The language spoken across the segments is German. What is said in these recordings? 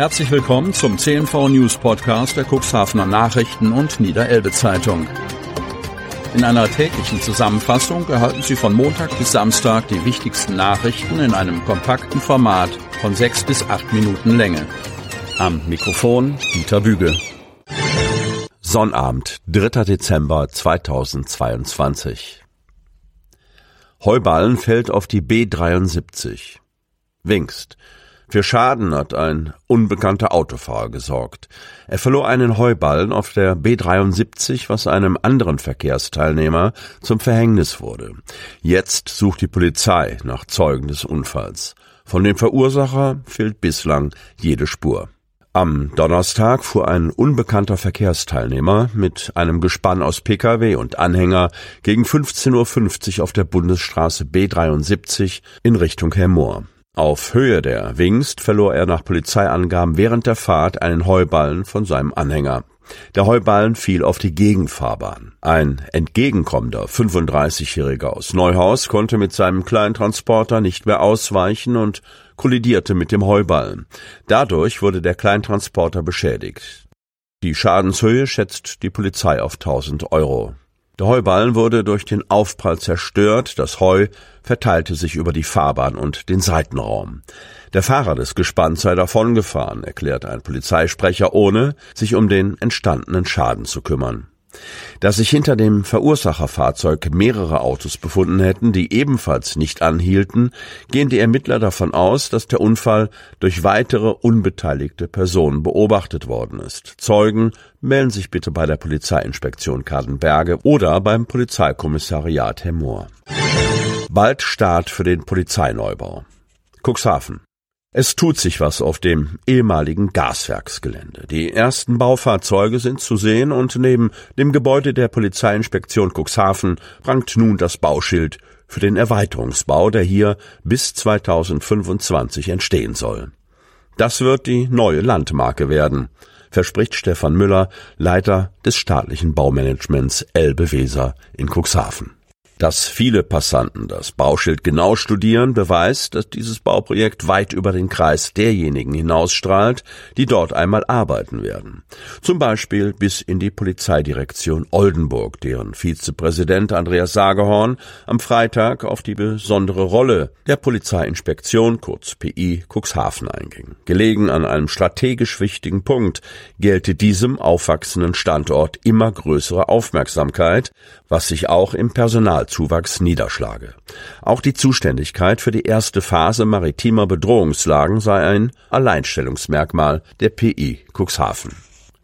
Herzlich willkommen zum CNV News Podcast der Cuxhavener Nachrichten und Niederelbe Zeitung. In einer täglichen Zusammenfassung erhalten Sie von Montag bis Samstag die wichtigsten Nachrichten in einem kompakten Format von sechs bis acht Minuten Länge. Am Mikrofon Dieter Büge. Sonnabend, 3. Dezember 2022. Heuballen fällt auf die B73. Wingst. Für Schaden hat ein unbekannter Autofahrer gesorgt. Er verlor einen Heuballen auf der B73, was einem anderen Verkehrsteilnehmer zum Verhängnis wurde. Jetzt sucht die Polizei nach Zeugen des Unfalls. Von dem Verursacher fehlt bislang jede Spur. Am Donnerstag fuhr ein unbekannter Verkehrsteilnehmer mit einem Gespann aus Pkw und Anhänger gegen 15.50 Uhr auf der Bundesstraße B73 in Richtung Hermoor. Auf Höhe der Wingst verlor er nach Polizeiangaben während der Fahrt einen Heuballen von seinem Anhänger. Der Heuballen fiel auf die Gegenfahrbahn. Ein entgegenkommender 35-Jähriger aus Neuhaus konnte mit seinem kleinen Transporter nicht mehr ausweichen und kollidierte mit dem Heuballen. Dadurch wurde der Kleintransporter beschädigt. Die Schadenshöhe schätzt die Polizei auf 1000 Euro. Der Heuballen wurde durch den Aufprall zerstört, das Heu verteilte sich über die Fahrbahn und den Seitenraum. Der Fahrer des Gespanns sei davongefahren, erklärte ein Polizeisprecher, ohne sich um den entstandenen Schaden zu kümmern. Dass sich hinter dem Verursacherfahrzeug mehrere Autos befunden hätten, die ebenfalls nicht anhielten, gehen die Ermittler davon aus, dass der Unfall durch weitere unbeteiligte Personen beobachtet worden ist. Zeugen melden sich bitte bei der Polizeiinspektion Kadenberge oder beim Polizeikommissariat Hemmoor. Bald Start für den Polizeineubau. Cuxhaven. Es tut sich was auf dem ehemaligen Gaswerksgelände. Die ersten Baufahrzeuge sind zu sehen und neben dem Gebäude der Polizeiinspektion Cuxhaven prangt nun das Bauschild für den Erweiterungsbau, der hier bis 2025 entstehen soll. Das wird die neue Landmarke werden, verspricht Stefan Müller, Leiter des staatlichen Baumanagements Elbe Weser in Cuxhaven. Dass viele Passanten das Bauschild genau studieren, beweist, dass dieses Bauprojekt weit über den Kreis derjenigen hinausstrahlt, die dort einmal arbeiten werden. Zum Beispiel bis in die Polizeidirektion Oldenburg, deren Vizepräsident Andreas Sagehorn am Freitag auf die besondere Rolle der Polizeiinspektion, kurz PI, Cuxhaven einging. Gelegen an einem strategisch wichtigen Punkt gelte diesem aufwachsenden Standort immer größere Aufmerksamkeit, was sich auch im Personal Zuwachs niederschlage. Auch die Zuständigkeit für die erste Phase maritimer Bedrohungslagen sei ein Alleinstellungsmerkmal der PI Cuxhaven.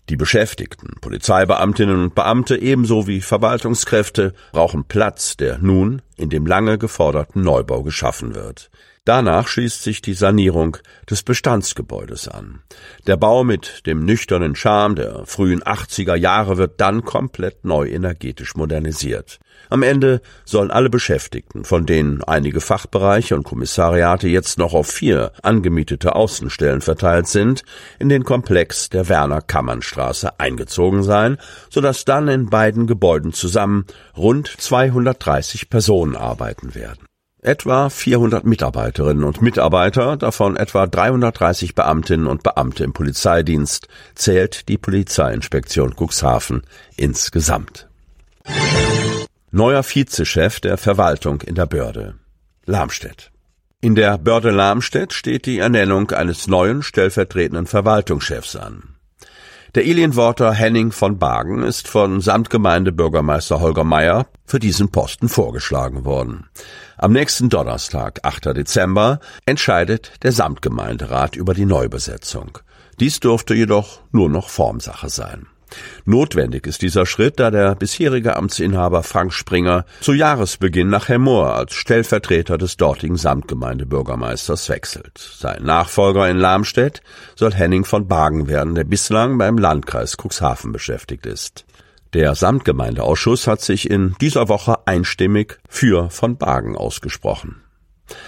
Die Beschäftigten, Polizeibeamtinnen und Beamte ebenso wie Verwaltungskräfte brauchen Platz, der nun in dem lange geforderten Neubau geschaffen wird. Danach schließt sich die Sanierung des Bestandsgebäudes an. Der Bau mit dem nüchternen Charme der frühen 80er Jahre wird dann komplett neu energetisch modernisiert. Am Ende sollen alle Beschäftigten, von denen einige Fachbereiche und Kommissariate jetzt noch auf vier angemietete Außenstellen verteilt sind, in den Komplex der Werner-Kammern-Straße eingezogen sein, sodass dann in beiden Gebäuden zusammen rund 230 Personen arbeiten werden. Etwa 400 Mitarbeiterinnen und Mitarbeiter, davon etwa 330 Beamtinnen und Beamte im Polizeidienst, zählt die Polizeiinspektion Cuxhaven insgesamt. Neuer Vizechef der Verwaltung in der Börde. Lamstedt. In der Börde Lamstedt steht die Ernennung eines neuen stellvertretenden Verwaltungschefs an. Der Ilienworter Henning von Bagen ist von Samtgemeindebürgermeister Holger Meyer für diesen Posten vorgeschlagen worden. Am nächsten Donnerstag, 8. Dezember, entscheidet der Samtgemeinderat über die Neubesetzung. Dies dürfte jedoch nur noch Formsache sein. Notwendig ist dieser Schritt, da der bisherige Amtsinhaber Frank Springer zu Jahresbeginn nach Hemmoor als Stellvertreter des dortigen Samtgemeindebürgermeisters wechselt. Sein Nachfolger in Lamstedt soll Henning von Bagen werden, der bislang beim Landkreis Cuxhaven beschäftigt ist. Der Samtgemeindeausschuss hat sich in dieser Woche einstimmig für von Bagen ausgesprochen.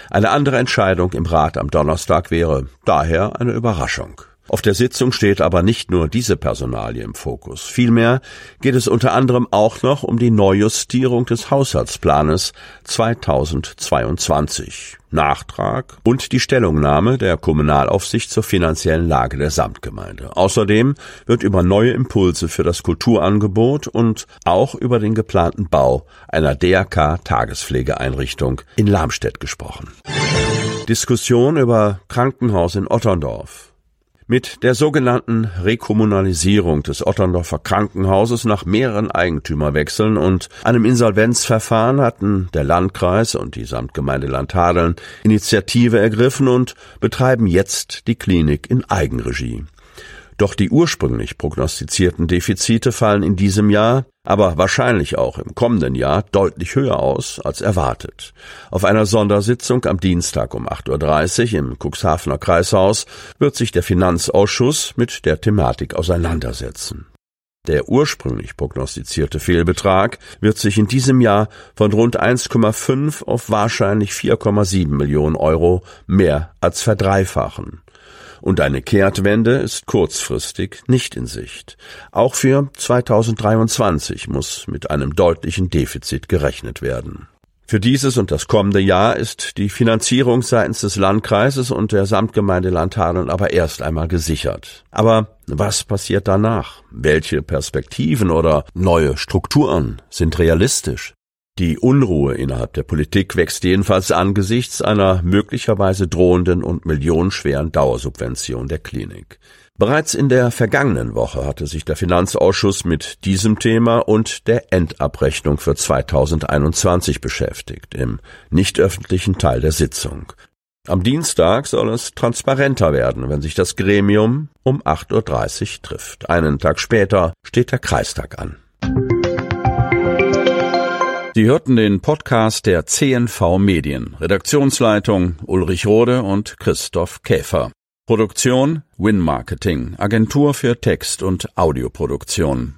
Eine andere Entscheidung im Rat am Donnerstag wäre daher eine Überraschung. Auf der Sitzung steht aber nicht nur diese Personalie im Fokus. Vielmehr geht es unter anderem auch noch um die Neujustierung des Haushaltsplanes 2022. Nachtrag und die Stellungnahme der Kommunalaufsicht zur finanziellen Lage der Samtgemeinde. Außerdem wird über neue Impulse für das Kulturangebot und auch über den geplanten Bau einer DRK Tagespflegeeinrichtung in Lamstedt gesprochen. Diskussion über Krankenhaus in Otterndorf. Mit der sogenannten Rekommunalisierung des Otterndorfer Krankenhauses nach mehreren Eigentümerwechseln und einem Insolvenzverfahren hatten der Landkreis und die Samtgemeinde Landhadeln Initiative ergriffen und betreiben jetzt die Klinik in Eigenregie. Doch die ursprünglich prognostizierten Defizite fallen in diesem Jahr, aber wahrscheinlich auch im kommenden Jahr deutlich höher aus als erwartet. Auf einer Sondersitzung am Dienstag um 8.30 Uhr im Cuxhavener Kreishaus wird sich der Finanzausschuss mit der Thematik auseinandersetzen. Der ursprünglich prognostizierte Fehlbetrag wird sich in diesem Jahr von rund 1,5 auf wahrscheinlich 4,7 Millionen Euro mehr als verdreifachen. Und eine Kehrtwende ist kurzfristig nicht in Sicht. Auch für 2023 muss mit einem deutlichen Defizit gerechnet werden. Für dieses und das kommende Jahr ist die Finanzierung seitens des Landkreises und der Samtgemeinde Landhadeln aber erst einmal gesichert. Aber was passiert danach? Welche Perspektiven oder neue Strukturen sind realistisch? Die Unruhe innerhalb der Politik wächst jedenfalls angesichts einer möglicherweise drohenden und millionenschweren Dauersubvention der Klinik. Bereits in der vergangenen Woche hatte sich der Finanzausschuss mit diesem Thema und der Endabrechnung für 2021 beschäftigt, im nicht öffentlichen Teil der Sitzung. Am Dienstag soll es transparenter werden, wenn sich das Gremium um 8.30 Uhr trifft. Einen Tag später steht der Kreistag an. Sie hörten den Podcast der CNV Medien. Redaktionsleitung Ulrich Rode und Christoph Käfer. Produktion Win Marketing, Agentur für Text- und Audioproduktion.